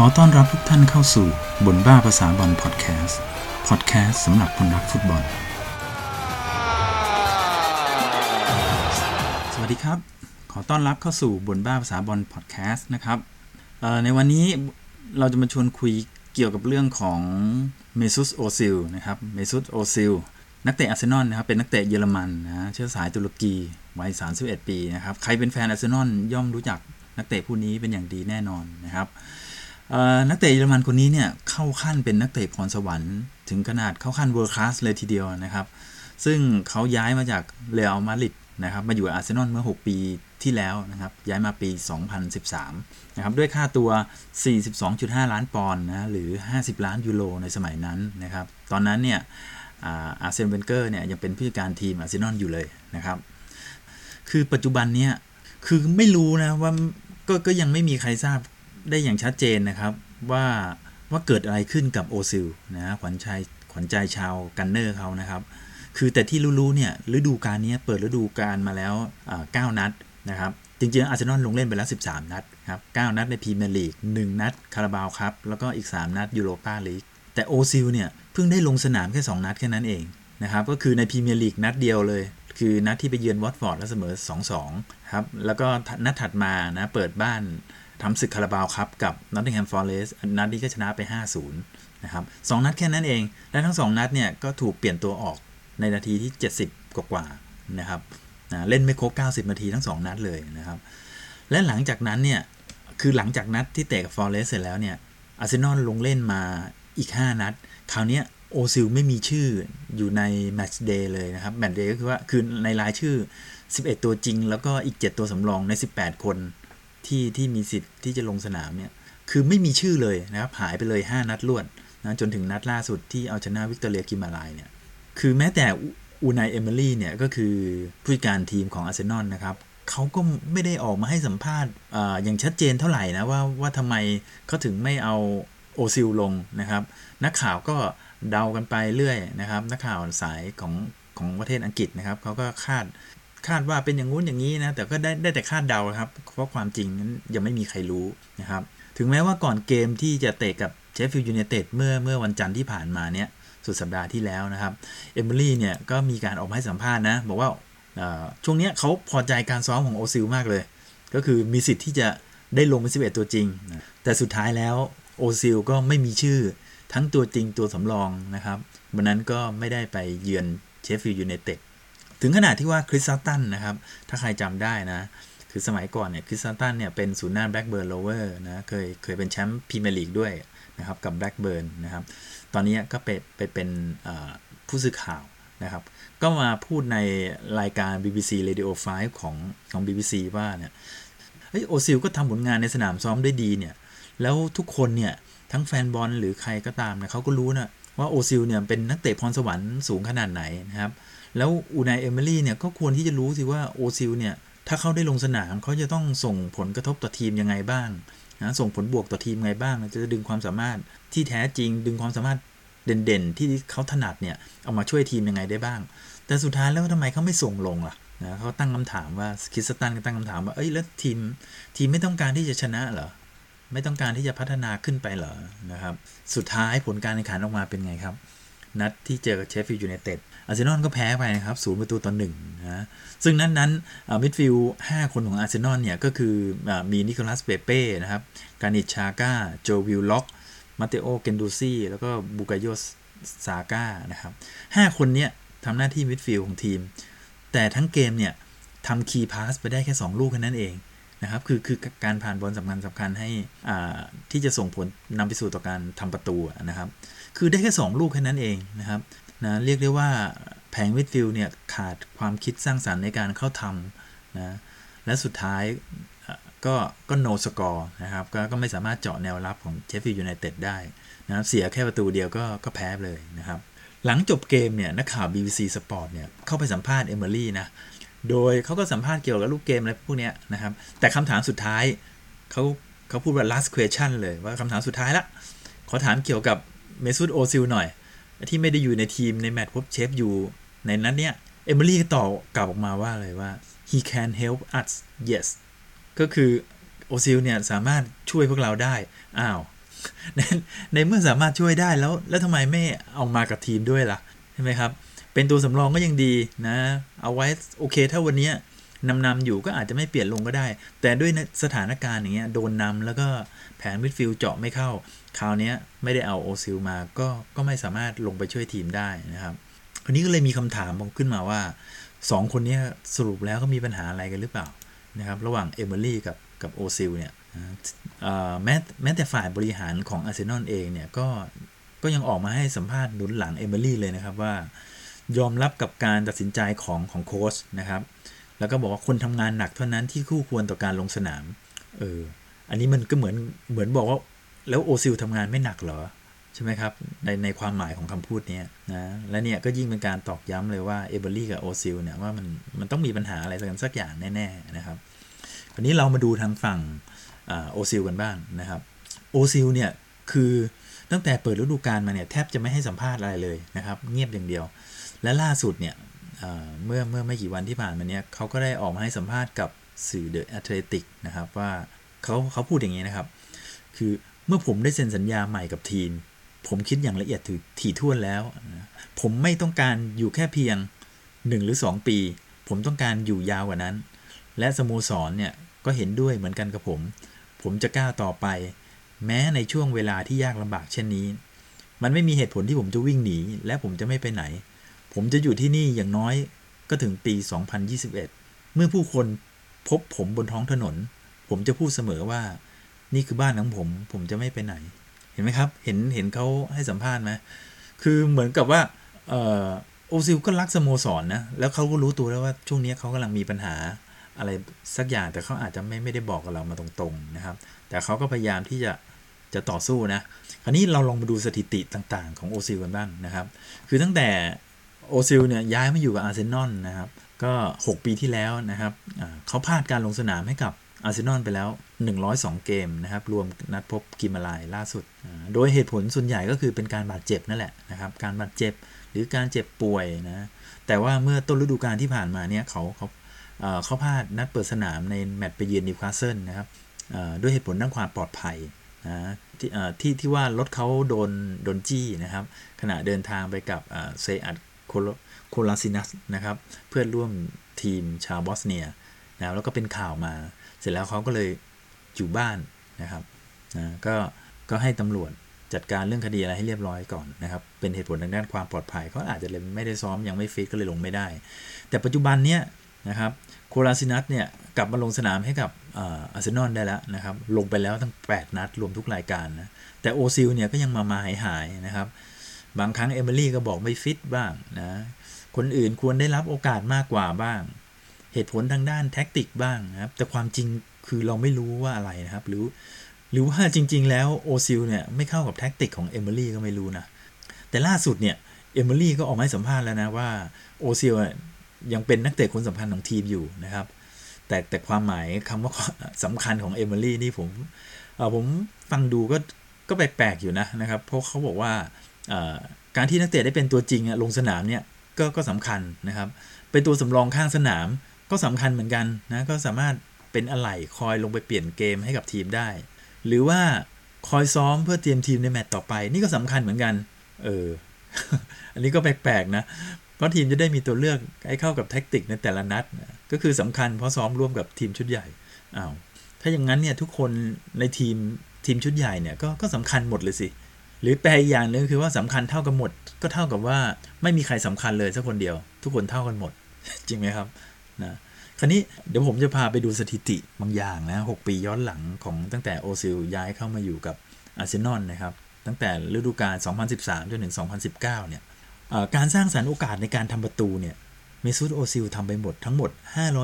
ขอต้อนรับทุกท่านเข้าสู่บ่นบ้าภาษาบอลพอดแคสต์พอดแคสต์สำหรับคนรักฟุตบอล สวัสดีครับ ขอต้อนรับเข้าสู่บ่นบ้าภาษาบอลพอดแคสต์นะครับในวันนี้เราจะมาชวนคุยเกี่ยวกับเรื่องของเมซุตโอซิลนะครับเมซุตโอซิลนักเตะอาร์เซนอลนะครับเป็นนักเตะเยอรมันนะเชื้อสายตุรกีวัย 31 ปีนะครับใครเป็นแฟนอาร์เซนอลย่อมรู้จักนักเตะผู้นี้เป็นอย่างดีแน่นอนนะครับ นักเตะเยอรมันคนนี้เนี่ยเข้าขั้นเป็นนักเตะพรสวรรค์ถึงขนาดเข้าขั้น world class เลยทีเดียวนะครับ ซึ่งเขาย้ายมาจากเรอัลมาดริดนะครับมาอยู่อาร์เซนอลเมื่อ 6 ปีที่แล้วนะครับย้ายมาปี 2013 นะครับด้วยค่าตัว 42.5 ล้านปอนด์นะหรือ 50 ล้านยูโรในสมัยนั้นนะครับตอนนั้นเนี่ยอาร์แซนเวนเกอร์เนี่ยยังเป็นผู้จัดการทีมอาร์เซนอลอยู่เลยนะครับคือปัจจุบันเนี่ยคือไม่รู้นะว่าก็ก็ยังไม่มีใครทราบ ได้อย่างชัดเจนนะครับว่าว่าเกิดอะไรขึ้นกับโอซิลนะขวัญใจขวัญใจชาวกันเนอร์เขานะครับ คือแต่ที่รู้ๆเนี่ยฤดูกาลนี้เปิดฤดูกาลมาแล้ว9นัดนะครับจริงๆอาร์เซนอลลงเล่นไปแล้ว 13 นัดครับ9นัดในพรีเมียร์ลีก 1 นัดคาราบาวคัพ แล้วก็อีก 3 นัดยูโรปาลีก แต่โอซิลเนี่ยเพิ่งได้ลงสนามแค่ 2 นัดแค่นั้นเองนะครับ ก็คือในพรีเมียร์ลีกนัดเดียวเลย คือนัดที่ไปเยือนวอตฟอร์ดแล้วเสมอ 2-2 ครับ แล้วก็นัดถัดมานะเปิดบ้าน ทำศึกคาราบาวคัพกับนอตติงแฮมฟอเรสต์นัดนี้ก็ชนะไป 5-0 นะครับ2นัดแค่นั้นเอง และทั้ง 2 นัดเนี่ยก็ถูกเปลี่ยนตัวออกในนาทีที่ 70 กว่าๆนะครับนะเล่นไม่ครบ 90 นาทีทั้ง 2 นัดเลยนะครับ และหลังจากนั้นเนี่ย คือหลังจากนัดที่เตะกับฟอเรสต์เสร็จแล้วเนี่ยอาร์เซนอลลงเล่นมาอีก 5 นัด คราวนี้โอซิลไม่มีชื่ออยู่ใน matchday เลยนะครับ matchday ก็คือว่าคือในรายชื่อ 11 ตัวจริง แล้วก็อีก 7 ตัวสำรองใน 18 คน ที่ที่มีสิทธิ์ที่จะลงสนามเนี่ยคือไม่มีชื่อเลยนะครับหายไปเลย 5 นัดรวดนะจนถึงนัดล่าสุดที่เอาชนะวิตอเรียกิมาไรส์เนี่ยคือแม้แต่อูนายเอมิลี่เนี่ยก็คือผู้การทีมของอาร์เซนอลนะครับเขาก็ไม่ได้ออกมาให้สัมภาษณ์ออย่างชัดเจนเท่าไหร่นะว่าว่าทำไมเขาถึงไม่เอาโอซิลลงนะครับ นักข่าวก็เดากันไปเรื่อยนะครับ นักข่าวสายของของประเทศอังกฤษนะครับเขาก็คาด คาดว่าเป็นอย่างงู้นอย่างนี้นะ แต่ก็ได้ได้แต่คาดเดาครับ เพราะความจริงนั้นยังไม่มีใครรู้นะครับ ถึงแม้ว่าก่อนเกมที่จะเตะกับเชฟฟิลด์ยูไนเต็ดเมื่อเมื่อวันจันทร์ที่ผ่านมาเนี่ยสุดสัปดาห์ที่แล้วนะครับ เอเมอรี่เนี่ยก็มีการออกมาให้สัมภาษณ์นะ บอกว่าช่วงนี้เขาพอใจการซ้อมของโอซิลมากเลย ก็คือมีสิทธิ์ที่จะได้ลงเป็น11 ตัวจริง แต่สุดท้ายแล้วโอซิลก็ไม่มีชื่อทั้งตัวจริงตัวสำรองนะครับ วันนั้นก็ไม่ได้ไปเยือนเชฟฟิลด์ยูไนเต็ด ถึงขนาดที่ว่าคริส ซัตตันนะครับ ถ้าใครจำได้นะ คือสมัยก่อนเนี่ยคริส ซัตตันเนี่ยเป็นศูนย์หน้าแบล็กเบิร์นโรเวอร์สนะ เคยเคยเป็นแชมป์พรีเมียร์ลีกด้วยนะครับกับแบล็กเบิร์นนะครับ ตอนนี้ก็ไปไปเป็นผู้สื่อข่าวนะครับ ก็มาพูดในรายการ BBC Radio 5 ของของ BBC ว่าเนี่ยเฮ้ยโอซิลก็ทำผลงานในสนามซ้อมได้ดีเนี่ย แล้วทุกคนเนี่ยทั้งแฟนบอลหรือใครก็ตามนะเขาก็รู้นะว่าโอซิลเนี่ยเป็นนักเตะพรสวรรค์สูงขนาดไหนนะครับ แล้วอูไนเอเมอรี่เนี่ยก็ควรที่จะรู้สิว่าโอซิลเนี่ยถ้าเขาได้ลงสนามเขาจะต้องส่งผลกระทบต่อทีมยังไงบ้างนะส่งผลบวกต่อทีมไงบ้าง จะดึงความสามารถที่แท้จริง ดึงความสามารถเด่นๆ ที่เขาถนัดเนี่ยเอามาช่วยทีมยังไงได้บ้าง แต่สุดท้ายแล้วทำไมเขาไม่ส่งลงล่ะนะเขาตั้งคำถามว่าคิสตันก็ตั้งคำถามว่าเอ้ยแล้วทีมทีมไม่ต้องการที่จะชนะเหรอไม่ต้องการที่จะพัฒนาขึ้นไปเหรอนะครับ สุดท้ายผลการแข่งขันออกมาเป็นไงครับ นัดที่เจอกับเชฟฟิลด์ยูไนเต็ด อาร์เซนอลก็แพ้ไปนะครับศูนย์ประตูต่อหนึ่งนะซึ่งนั้นนั้นมิดฟิลด์ห้าคนของอาร์เซนอลเนี่ยก็คืออ่ะมีนิโคลัสเปเป้นะครับกรานิตชาก้าโจวิลล็อกมาเตโอเกนดูซี่แล้วก็บูกายโยซาก้านะครับห้าคนเนี้ยทำหน้าที่มิดฟิลด์ของทีม แต่ทั้งเกมเนี่ยทำ key pass ไปได้แค่ 2 ลูกแค่นั้นเองนะครับคือคือการผ่านบอลสำคัญสำคัญให้ที่จะส่งผลนำไปสู่ต่อการทำประตูนะครับ คือได้แค่ 2 ลูกแค่นั้นเองนะครับ นะเรียกได้ว่าแผงมิดฟิลด์เนี่ยขาดความคิดสร้างสรรค์ในการเข้าทำนะและสุดท้ายก็ก็ no score นะครับกก็ไม่สามารถเจาะแนวรับของเชฟฟิลด์ยูไนเต็ดได้นะครับเสียแค่ประตูเดียวก็ก็แพ้เลยนะครับ หลังจบเกมเนี่ยนักข่าว BBC Sport เนี่ยเข้าไปสัมภาษณ์เอเมอรี่นะโดยเขาก็สัมภาษณ์เกี่ยวกับรูปเกมอะไรพวกนี้นะครับ แต่คำถามสุดท้ายเขาเขาพูดว่า last question เลยว่าคำถามสุดท้ายละ ขอถามเกี่ยวกับเมซูดโอซิลหน่อย ที่ไม่ได้อยู่ในทีมในแมตช์พบเชฟอยู่ ในนั้นเนี่ยเอเมอรี่ก็ตอบกลับออกมาว่าเลยว่า he can help us yes ก็คือโอซิลเนี่ยสามารถช่วยพวกเราได้ อ้าว ในในเมื่อสามารถช่วยได้แล้ว แล้วทำไมไม่เอามากับทีมด้วยล่ะ ใช่ไหมครับ เป็นตัวสำรองก็ยังดีนะ เอาไว้โอเค ถ้าวันนี้นำนำอยู่ก็อาจจะไม่เปลี่ยนลงก็ได้ แต่ด้วยสถานการณ์อย่างเงี้ยโดนนำแล้วก็แผงมิดฟิลด์เจาะไม่เข้าคราวนี้ไม่ได้เอาโอซิลมาก็ก็ไม่สามารถลงไปช่วยทีมได้นะครับคราวนี้ก็เลยมีคำถามขึ้นมาว่า 2 คนนี้สรุปแล้วก็มีปัญหาอะไรกันหรือเปล่านะครับระหว่างเอเมอรี่กับกับโอซิลเนี่ยแม้แม้แต่ฝ่ายบริหารของอาร์เซนอลเองเนี่ยก็ก็ยังออกมาให้สัมภาษณ์หนุนหลังเอเมอรี่เลยนะครับว่ายอมรับกับการตัดสินใจของของโค้ชนะครับ แล้วก็บอกว่าคนทำงานหนักเท่านั้นที่คู่ควรต่อการลงสนาม เออ อันนี้มันก็เหมือนเหมือนบอกว่า แล้วโอซิลทำงานไม่หนักเหรอ ใช่ไหมครับ ในในความหมายของคำพูดนี้นะและเนี่ยก็ยิ่งเป็นการตอกย้ำเลยว่าเอเมอรี่กับโอซิลเนี่ยว่ามันมันต้องมีปัญหาอะไรกันสักอย่างแน่ๆนะครับคราวนี้เรามาดูทางฝั่งโอซิลกันบ้างนะครับโอซิลเนี่ยคือตั้งแต่เปิดฤดูกาลมาเนี่ยแทบจะไม่ให้สัมภาษณ์อะไรเลยนะครับ เงียบอย่างเดียว และล่าสุดเนี่ยเมื่อเมื่อไม่กี่วันที่ผ่านมาเนี้ยเขาก็ได้ออกมาให้สัมภาษณ์กับสื่อเดอะแอตเลติกนะครับว่าเขาเขาพูดอย่างนี้นะครับ คือ เมื่อผมได้เซ็นสัญญาใหม่กับทีม ผมคิดอย่างละเอียดถี่ถ้วนแล้ว ผมไม่ต้องการอยู่แค่เพียง 1 หรือ 2 ปี ผมต้องการอยู่ยาวกว่านั้น และสโมสรเนี่ยก็เห็นด้วยเหมือนกันกับผม ผมจะก้าวต่อไป แม้ในช่วงเวลาที่ยากลำบากเช่นนี้ มันไม่มีเหตุผลที่ผมจะวิ่งหนี และผมจะไม่ไปไหน ผมจะอยู่ที่นี่อย่างน้อยก็ถึงปี 2021 เมื่อผู้คนพบผมบนท้องถนน ผมจะพูดเสมอว่า นี่คือบ้านของผม ผมจะไม่ไปไหน เห็นไหมครับ เห็นเห็นเขาให้สัมภาษณ์ไหมคือเหมือนกับว่าโอซิลก็รักสโมสรนนะแล้วเขาก็รู้ตัวแล้วว่าช่วงนี้เขากำลังมีปัญหาอะไรสักอย่างแต่เขาอาจจะไม่ไม่ได้บอกกับเรามาตรงๆนะครับ แต่เขาก็พยายามที่จะจะต่อสู้นะ คราวนี้เราลองมาดูสถิติต่างๆ ของโอซิลกันบ้างนะครับ คือตั้งแต่โอซิลเนี่ยย้ายมาอยู่กับอาร์เซนอลนะครับ ก็ 6 ปีที่แล้วนะครับเขาพลาดการลงสนามให้กับ อาร์เซนอลไปแล้ว 102 เกมนะครับ รวมนัดพบกิมาไรส์ล่าสุด โดยเหตุผลส่วนใหญ่ก็คือเป็นการบาดเจ็บนั่นแหละนะครับ การบาดเจ็บหรือการเจ็บป่วยนะ แต่ว่าเมื่อต้นฤดูกาลที่ผ่านมาเนี่ยเขาเขาเขาพลาดนัดเปิดสนามในแมตช์ไปเยือนนิวคาสเซิลนะครับด้วยเหตุผลด้านความปลอดภัยนะที่ที่ที่ว่ารถเขาโดนโดนจี้นะครับ ขณะเดินทางไปกับเซอัดโคลาซินัสนะครับ เพื่อนร่วมทีมชาวบอสเนียนะแล้วก็เป็นข่าวมา ร็จแล้วเขาก็เลยอยู่บ้านนะครับนะก็ก็ให้ตำรวจจัดการเรื่องคดีอะไรให้เรียบร้อยก่อนนะครับ เป็นเหตุผลทางด้านความปลอดภัยเขาอาจจะเลยไม่ได้ซ้อมยังไม่ฟิตก็เลยลงไม่ได้ แต่ปัจจุบันเนี้ยนะครับโคลาซินัชเนี่ยกลับมาลงสนามให้กับอาร์เซนอลได้แล้วนะครับ ลงไปแล้วทั้ง 8 นัดรวมทุกรายการนะ แต่โอซิลเนี่ยก็ยังมามาหายหายนะครับ บางครั้งเอเมอรี่ก็บอกไม่ฟิตบ้างนะ คนอื่นควรได้รับโอกาสมากกว่าบ้าง เหตุผลทางด้านแท็กติกบ้างนะครับ แต่ความจริงคือเราไม่รู้ว่าอะไรนะครับ หรือ หรือว่าจริง ๆ แล้วโอซิลเนี่ยไม่เข้ากับแท็กติกของเอเมอรี่ก็ไม่รู้นะ แต่ล่าสุดเนี่ยเอมิลี่ก็ออกมาให้สัมภาษณ์แล้วนะว่าโอซิลยังเป็นนักเตะคนสำคัญของทีมอยู่นะครับ แต่แต่ความหมายคำว่าสำคัญของเอมิลี่นี่ผมผมฟังดูก็ก็แปลกๆอยู่นะนะครับ เพราะเขาบอกว่าการที่นักเตะได้เป็นตัวจริงลงสนามเนี่ยก็ก็สำคัญนะครับ เป็นตัวสำรองข้างสนาม ก็สำคัญเหมือนกันนะก็สามารถเป็นอะไหล่คอยลงไปเปลี่ยนเกมให้กับทีมได้ หรือว่าคอยซ้อมเพื่อเตรียมทีมในแมตต์ต่อไป นี่ก็สำคัญเหมือนกัน เออ อันนี้ก็แปลกๆนะ เพราะทีมจะได้มีตัวเลือกให้เข้ากับแท็กติกในแต่ละนัดก็คือสำคัญเพราะซ้อมร่วมกับทีมชุดใหญ่อ้าวถ้าอย่างนั้นเนี่ยทุกคนในทีมทีมชุดใหญ่เนี่ยก็ก็สำคัญหมดเลยสิ หรือแปลอย่างนึงคือว่าสำคัญเท่ากันหมด ก็เท่ากับว่าไม่มีใครสำคัญเลยสักคนเดียว ทุกคนเท่ากันหมด จริงไหมครับ นะคราวนี้เดี๋ยวผมจะพาไปดูสถิติบางอย่างนะหปีย้อนหลังของตั้งแต่โอซิลย้ายเข้ามาอยู่กับอาร์เซนอลนะครับ ตั้งแต่ฤดูกาล 2013 จนถึง 2019 เนี่ยการสร้างสรรค์โอกาสในการทำประตูเนี่ยเมซุตโอซิลทำไปหมดทั้งหมด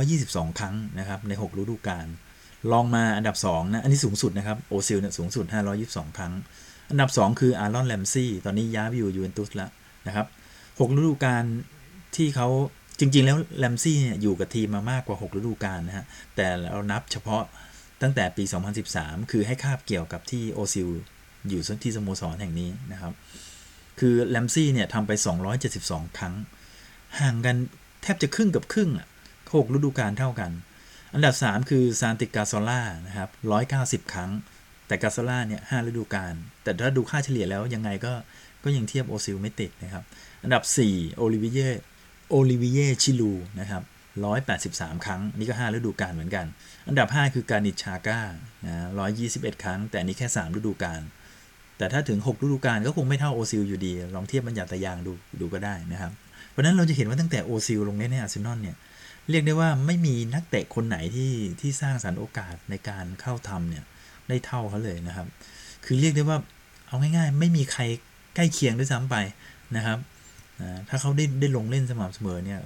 522 ครั้งนะครับใน 6 ฤดูกาลลองมาอันดับ2นะอันนี้สูงสุดนะครับโอซิลเนี่ยสูงสุด 522 ครั้ง อันดับ 2 คืออารอนแรมซี่ตอนนี้ย้ายไปอยู่ยูเวนตุสแล้วนะครับ6ฤดูกาลที่เขา จริง ๆ แล้วแรมซี่เนี่ยอยู่กับทีมมามากกว่า 6 ฤดูกาลนะฮะ แต่เรานับเฉพาะตั้งแต่ปี 2013 คือให้คาบเกี่ยวกับที่โอซิลอยู่ที่สโมสรแห่งนี้นะครับ คือแรมซีย์เนี่ยทำไป 272 ครั้ง ห่างกันแทบจะครึ่งกับครึ่งอะหกฤดูกาลเท่ากัน อันดับ 3 คือซานติกาซอร์ล่านะครับ 190 ครั้ง แต่กาซอร์ล่าเนี่ยห้าฤดูกาล แต่ถ้าดูค่าเฉลี่ยแล้วยังไงก็ก็ยังเทียบโอซิลไม่ติดนะครับ อันดับ 4 โอลิวิเยร์ โอลิวิเยร์ ชิรูด์นะครับ183 ครั้ง นี่ก็ 5 ฤดูกาลเหมือนกัน อันดับ 5 คือกรานิต ชาก้านะ121 ครั้ง แต่นี้แค่ 3 ฤดูกาล แต่ถ้าถึง 6 ฤดูกาลก็คงไม่เท่าโอซิลอยู่ดี ลองเทียบบรรยางศ์ดูดูก็ได้นะครับ เพราะนั้นเราจะเห็นว่าตั้งแต่โอซิลลงเล่นในอาร์เซนอลเนี่ย เรียกได้ว่าไม่มีนักเตะคนไหนที่ที่สร้างสรรค์โอกาสในการเข้าทำเนี่ยได้เท่าเขาเลยนะครับ คือเรียกได้ว่าเอาง่ายๆ ไม่มีใครใกล้เคียงด้วยซ้ำไปนะครับ ถ้าเขาได้ได้ลงเล่นสม่ำเสมอเนี่ย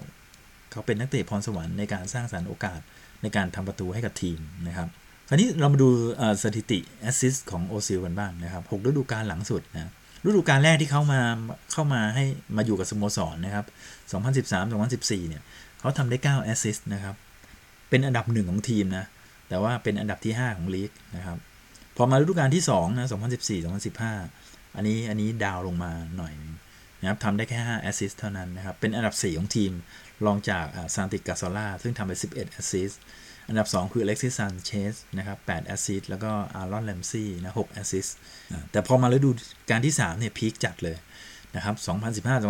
เขาเป็นนักเตะพรสวรรค์ในการสร้างสรรค์โอกาสในการทำประตูให้กับทีมนะครับคราวนี้เรามาดูสถิติแอสซิสต์ของโอซิลกันบ้างนะครับ6ฤดูกาลหลังสุดนะฤดูกาลแรกที่เขามาเข้ามาให้มาอยู่กับสโมสรนะครับ 2013-2014 เนี่ยเขาทำได้ 9 แอสซิสต์นะครับ เป็นอันดับหนึ่งของทีมนะ แต่ว่าเป็นอันดับที่ 5 ของลีกนะครับ พอมาฤดูกาลที่2นะ 2014-2015 อันนี้อันนี้ down ลงมาหน่อย นะครับทำได้แค่ 5 แอสซิสต์เท่านั้นนะครับ เป็นอันดับ 4 ของทีมรองจากซานติกาซอร์ล่าซึ่งทำไป 11 แอสซิสต์อันดับ 2 คืออเล็กซิส ซานเชสนะครับ8แอสซิสต์แล้วก็อารอนแรมซีย์นะ6แอสซิสต์แต่พอมาฤดูกาลที่ 3 เนี่ย peak จัดเลยนะครับ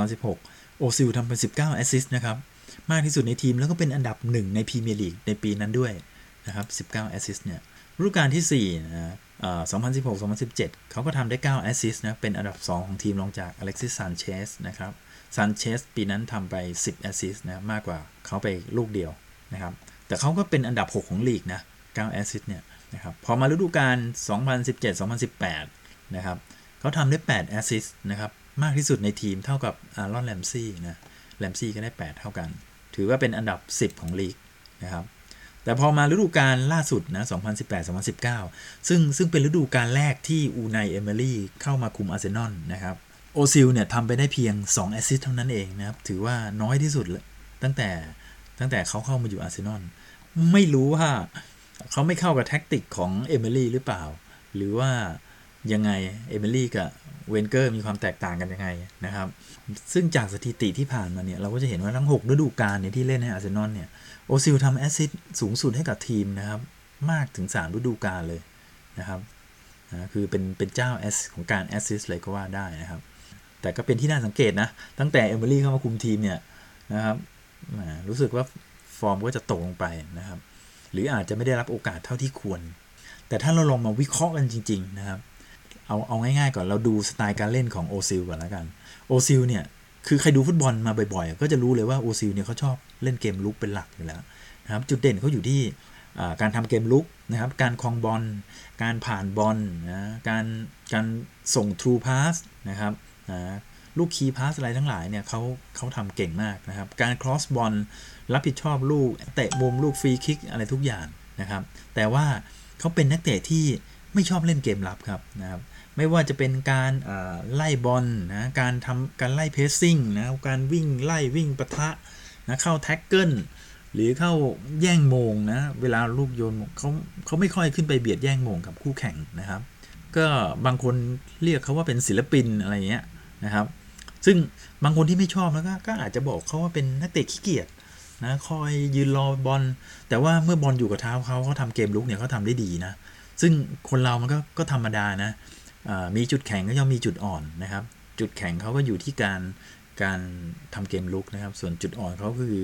2015-2016 โอซิลทำไป 19 แอสซิสต์นะครับ มากที่สุดในทีมแล้วก็เป็นอันดับ 1 ในพรีเมียร์ลีกในปีนั้นด้วยนะครับ 19 แอสซิสต์เนี่ย ฤดูกาลที่4นะ2016-2017 เขาก็ทำได้ 9 แอสซิสต์นะ เป็นอันดับ 2 ของทีมรองจากอเล็กซิสซานเชสนะครับซานเชสปีนั้นทำไป 10 แอสซิสต์นะ มากกว่าเขาไปลูกเดียวนะครับ แต่เขาก็เป็นอันดับ 6 ของลีกนะ 9 แอสซิสต์เนี่ยนะครับ พอมาฤดูกาล 2017-2018 นะครับ เขาทำได้ 8 แอสซิสต์นะครับ มากที่สุดในทีมเท่ากับอารอนแรมซีย์นะ แรมซีย์ก็ได้ 8 เท่ากัน ถือว่าเป็นอันดับ 10 ของลีกนะครับ แต่พอมาฤดูกาลล่าสุดนะ 2018-2019 ซึ่งซึ่งเป็นฤดูกาลแรกที่อูไนเอเมรี่เข้ามาคุมอาร์เซนอลนะครับ โอซิลเนี่ยทำไปได้เพียง 2 แอสซิสต์เท่านั้นเองนะครับ ถือว่าน้อยที่สุดเลยตั้งแต่ตั้งแต่เขาเข้ามาอยู่อาร์เซนอล ไม่รู้ว่าเขาไม่เข้ากับแท็กติกของเอเมรี่หรือเปล่า หรือว่ายังไงเอเมรี่กับเวนเกอร์มีความแตกต่างกันยังไงนะครับ ซึ่งจากสถิติที่ผ่านมาเนี่ยเราก็จะเห็นว่าทั้ง 6 ฤดูกาลเนี่ยที่เล่นให้อาร์เซนอลเนี่ย โอซิลทำแอสซิสต์สูงสุดให้กับทีมนะครับ มากถึง 3 ฤดูกาลเลยนะครับนะคือเป็นเป็นเจ้าแห่งของการแอสซิสต์เลยก็ว่าได้นะครับ แต่ก็เป็นที่น่าสังเกตนะ ตั้งแต่เอเมรี่เข้ามาคุมทีมเนี่ยนะครับรู้สึกว่าฟอร์มก็จะตกลงไปนะครับ หรืออาจจะไม่ได้รับโอกาสเท่าที่ควร แต่ถ้าเราลองมาวิเคราะห์กันจริง ๆ นะครับ เอาเอาง่ายๆก่อนเราดูสไตล์การเล่นของโอซิลก่อนแล้วกันโอซิลเนี่ย คือใครดูฟุตบอลมาบ่อยๆ ก็จะรู้เลยว่าโอซิลเนี่ยเขาชอบเล่นเกมรุกเป็นหลักอยู่แล้วนะครับจุดเด่นเขาอยู่ที่การทำเกมรุกนะครับการครองบอลการผ่านบอลนะการการส่ง through pass นะครับนะลูก key pass อะไรทั้งหลายเนี่ยเขาเขาทำเก่งมากนะครับการครอสบอลรับผิดชอบลูกเตะมุมลูกฟรีคิกอะไรทุกอย่างนะครับแต่ว่าเขาเป็นนักเตะที่ ไม่ชอบเล่นเกมรับครับนะครับ ไม่ว่าจะเป็นการไล่บอลนะการทำการไล่เพสซิ่งนะการวิ่งไล่วิ่งปะทะนะเข้าแท็กเกิลหรือเข้าแย่งโมงนะเวลาลูกโยนเขาเขาไม่ค่อยขึ้นไปเบียดแย่งโมงกับคู่แข่งนะครับ ก็บางคนเรียกเขาว่าเป็นศิลปินอะไรเงี้ยนะครับ ซึ่งบางคนที่ไม่ชอบแล้วก็ก็อาจจะบอกเขาว่าเป็นนักเตะขี้เกียจนะคอยยืนรอบอลแต่ว่าเมื่อบอลอยู่กับเท้าเขาเขาทำเกมลุกเนี่ยเขาทำได้ดีนะ ซึ่งคนเรามันก็ก็ธรรมดานะมีจุดแข็งก็ย่อมมีจุดอ่อนนะครับ จุดแข็งเขาก็อยู่ที่การการทำเกมลุกนะครับ ส่วนจุดอ่อนเขาคือ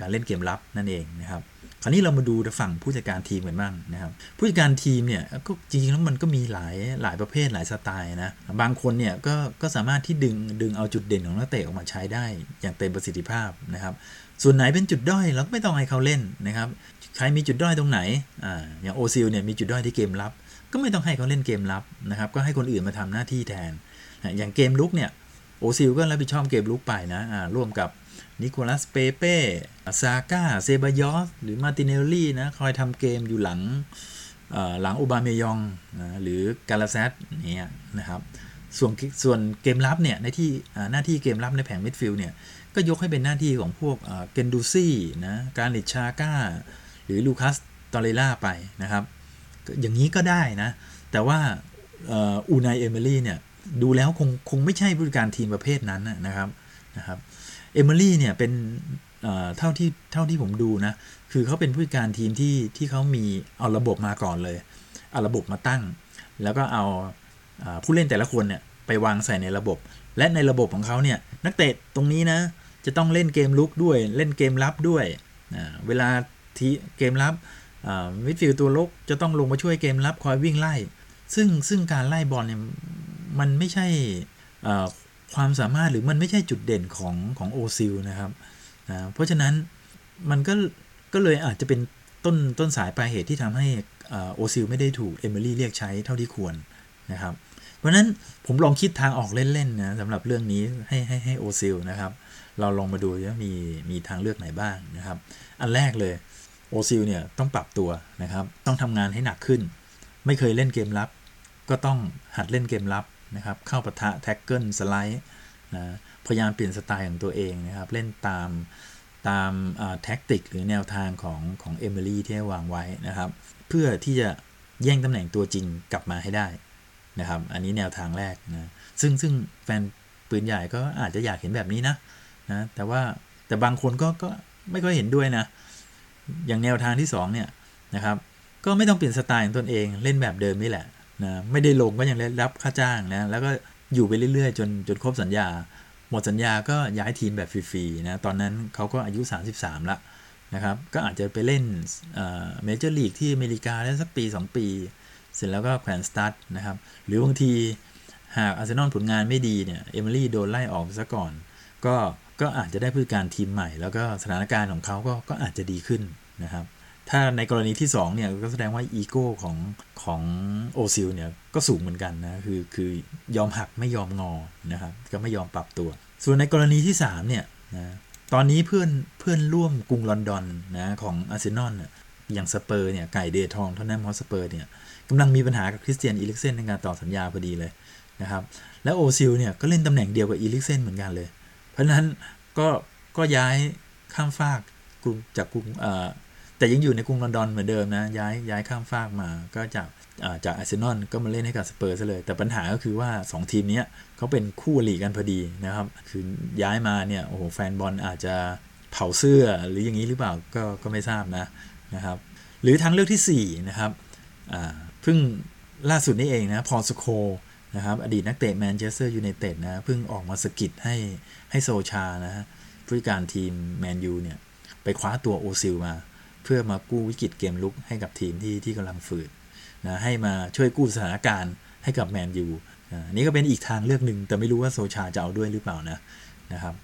การเล่นเกมรับนั่นเองนะครับ คราวนี้เรามาดูฝั่งผู้จัดการทีมกันบ้างนะครับ ผู้จัดการทีมเนี่ยก็จริงๆแล้วมันก็มีหลายหลายประเภทหลายสไตล์นะ บางคนเนี่ยก็ก็สามารถที่ดึงดึงเอาจุดเด่นของนักเตะออกมาใช้ได้อย่างเต็มประสิทธิภาพนะครับ ส่วนไหนเป็นจุดด้อยเราก็ไม่ต้องให้เขาเล่นนะครับ ใครมีจุดด้อยตรงไหนอย่างโอซิลเนี่ยมีจุดด้อยที่เกมรับ ก็ไม่ต้องให้เขาเล่นเกมรับนะครับ ก็ให้คนอื่นมาทำหน้าที่แทน อย่างเกมรุกเนี่ยโอซิลก็รับผิดชอบเกมรุกไปนะร่วมกับนิโคลัสเปเป้ซาก้าเซบายอสหรือมาร์ติเนลลี่นะคอยทำเกมอยู่หลังหลังโอบาเมยองนะหรือลากาแซตต์เนี่ยนะครับส่วนส่วนเกมรับเนี่ยในที่หน้าที่เกมรับในแผงมิดฟิลด์เนี่ยก็ยกให้เป็นหน้าที่ของพวกเกนดูซี่นะกรานิต ชาก้า หรือลูคัสตอร์เรย์ร่าไปนะครับ อย่างนี้ก็ได้นะ แต่ว่าอูไน เอเมรี่เนี่ยดูแล้วคงคงไม่ใช่ผู้จัดการทีมประเภทนั้นนะครับนะครับเอเมรี่เนี่ยเป็นเท่าที่เท่าที่ผมดูนะ คือเขาเป็นผู้จัดการทีมที่ที่เขามีเอาระบบมาก่อนเลย เอาระบบมาตั้ง แล้วก็เอาผู้เล่นแต่ละคนเนี่ยไปวางใส่ในระบบ และในระบบของเขาเนี่ยนักเตะตรงนี้นะจะต้องเล่นเกมรุกด้วยเล่นเกมรับด้วย เวลา ทีเกมรับมิดฟิลด์ตัวรุกจะต้องลงมาช่วยเกมรับคอยวิ่งไล่ ซึ่งซึ่งการไล่บอลเนี่ยมันไม่ใช่ความสามารถหรือมันไม่ใช่จุดเด่นของของโอซิลนะครับนะเพราะฉะนั้นมันก็ก็เลยอาจจะเป็นต้นต้นสายปลายเหตุที่ทำให้โอซิลไม่ได้ถูกเอเมรี่เรียกใช้เท่าที่ควรนะครับ เพราะนั้นผมลองคิดทางออกเล่นๆนะสำหรับเรื่องนี้ให้ให้ให้โอซิลนะครับ เราลองมาดูว่ามีมีทางเลือกไหนบ้างนะครับ อันแรกเลย โอซิลเนี่ยต้องปรับตัวนะครับ ต้องทำงานให้หนักขึ้น ไม่เคยเล่นเกมรับ ก็ต้องหัดเล่นเกมรับนะครับ เข้าปะทะ tackle slideนะพยายามเปลี่ยนสไตล์ของตัวเองนะครับ เล่นตามตามแท็กติกหรือแนวทางของของเอมิลี่ที่วางไว้นะครับ เพื่อที่จะแย่งตำแหน่งตัวจริงกลับมาให้ได้นะครับ อันนี้แนวทางแรกนะซึ่งซึ่งแฟนปืนใหญ่ก็อาจจะอยากเห็นแบบนี้นะนะแต่ว่าแต่บางคนก็ก็ไม่ค่อยเห็นด้วยนะ อย่างแนวทางที่2เนี่ยนะครับก็ไม่ต้องเปลี่ยนสไตล์ของตนเองเล่นแบบเดิมนี่แหละนะไม่ได้ลงก็ยังได้รับค่าจ้างนะแล้วก็อยู่ไปเรื่อยๆ จนจนครบสัญญา หมดสัญญาก็ย้ายทีมแบบฟรีๆนะตอนนั้นเขาก็อายุ 33 ละนะครับก็อาจจะไปเล่นเมเจอร์ลีกที่อเมริกาได้สักปี 2 ปี เสร็จแล้วก็แขวนสตั๊ดนะครับหรือบางทีหากอาร์เซนอลผลงานไม่ดีเนี่ยเอเมรี่โดนไล่ออกซะก่อน ก็ ก็อาจจะได้ผู้การทีมใหม่ แล้วก็สถานการณ์ของเขาก็ก็อาจจะดีขึ้นนะครับ ถ้าในกรณีที่2เนี่ยก็แสดงว่าอีโก้ของของโอซิลเนี่ยก็สูงเหมือนกันนะคือคือยอมหักไม่ยอมงอนะครับก็ไม่ยอมปรับตัว ส่วนในกรณีที่3เนี่ยนะตอนนี้เพื่อนเพื่อนร่วมกรุงลอนดอนนะของอาร์เซนอลอย่างสเปอร์เนี่ยไก่เดือยทองทอตแนมฮอตสเปอร์เนี่ยกำลังมีปัญหากับคริสเตียนอีริกเซนในการต่อสัญญาพอดีเลยนะครับแล้วโอซิลเนี่ยก็เล่นตำแหน่งเดียวกับอีริกเซนเหมือนกันเลย เพราะนั้นก็ก็ย้ายข้ามฟากกรุงจากกรุงแต่ยังอยู่ในกรุงลอนดอนเหมือนเดิมนะย้ายย้ายข้ามฟากมาก็จากจากอาร์เซนอลก็มาเล่นให้กับสเปอร์ซะเลย แต่ปัญหาก็คือว่า 2 ทีมนี้เขาเป็นคู่หลีกันพอดีนะครับ คือย้ายมาเนี่ยโอ้โหแฟนบอลอาจจะเผาเสื้อหรืออย่างนี้หรือเปล่าก็ก็ไม่ทราบนะนะครับ หรือทางเลือกที่ 4 นะครับเพิ่งล่าสุดนี้เองนะพอสโค นะครับอดีตนักเตะแมนเชสเตอร์ยูไนเต็ดนะเพิ่งออกมาสะกิดให้ให้โซลชานะฮะผู้การทีมแมนยูเนี่ยไปคว้าตัวโอซิลมา เพื่อมากู้วิกฤตเกมรุกให้กับทีมที่ที่กำลังฝืดนะให้มาช่วยกู้สถานการณ์ให้กับแมนยูนี่ก็เป็นอีกทางเลือกหนึ่งแต่ไม่รู้ว่าโซลชาจะเอาด้วยหรือเปล่านะนะครับ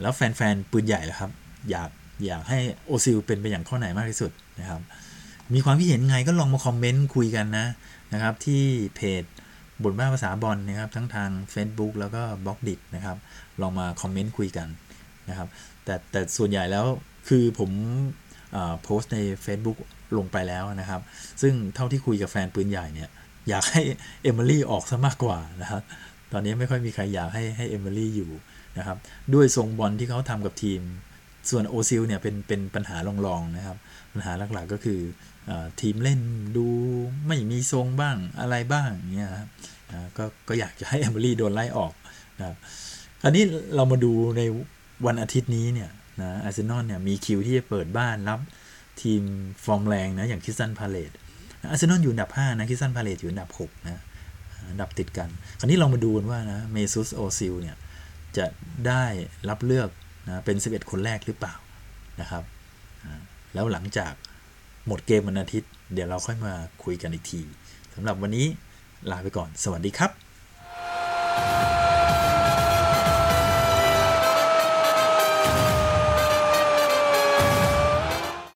แล้วแฟนๆ ปืนใหญ่ละครับ อยากอยากให้โอซิลเป็นไปอย่างข้อไหนมากที่สุดนะครับ มีความคิดเห็นไงก็ลองมาคอมเมนต์คุยกันนะนะครับที่เพจ บทบ้าภาษาบอลนะครับทั้งทาง Facebook แล้วก็ Blockdit นะครับ ลองมาคอมเมนต์คุยกันนะครับ แต่แต่ส่วนใหญ่แล้วคือผมโพสต์ใน Facebook ลงไปแล้วนะครับ ซึ่งเท่าที่คุยกับแฟนปืนใหญ่เนี่ยอยากให้เอเมรี่ออกซะมากกว่านะครับ ตอนนี้ไม่ค่อยมีใครอยากให้ให้เอเมรี่อยู่นะครับ ด้วยทรงบอลที่เขาทำกับทีม ส่วนโอซิลเนี่ยเป็นเป็นปัญหารองๆนะครับ ปัญหาหลักๆก็คือ ทีมเล่นดูไม่มีทรงบ้างอะไรบ้างเนี่ยครับก็ก็อยากจะให้เอเมรี่โดนไล่ออกนะครับคราวนี้เรามาดูในวันอาทิตย์นี้เนี่ยนะอาร์เซนอลเนี่ยมีคิวที่จะเปิดบ้านรับทีมฟอร์มแรงนะอย่างคริสตัลพาเลซอาร์เซนอลอยู่อันดับ 5 นะคริสตัลพาเลซอยู่อันดับ 6 นะอันดับติดกัน คราวนี้เรามาดูกันว่านะเมซุตโอซิลเนี่ยจะได้รับเลือกนะเป็น 11 คนแรกหรือเปล่านะครับ แล้วหลังจาก หมดเกมวันอาทิตย์ เดี๋ยวเราค่อยมาคุยกันอีกทีสำหรับวันนี้ลาไปก่อน สวัสดีครับ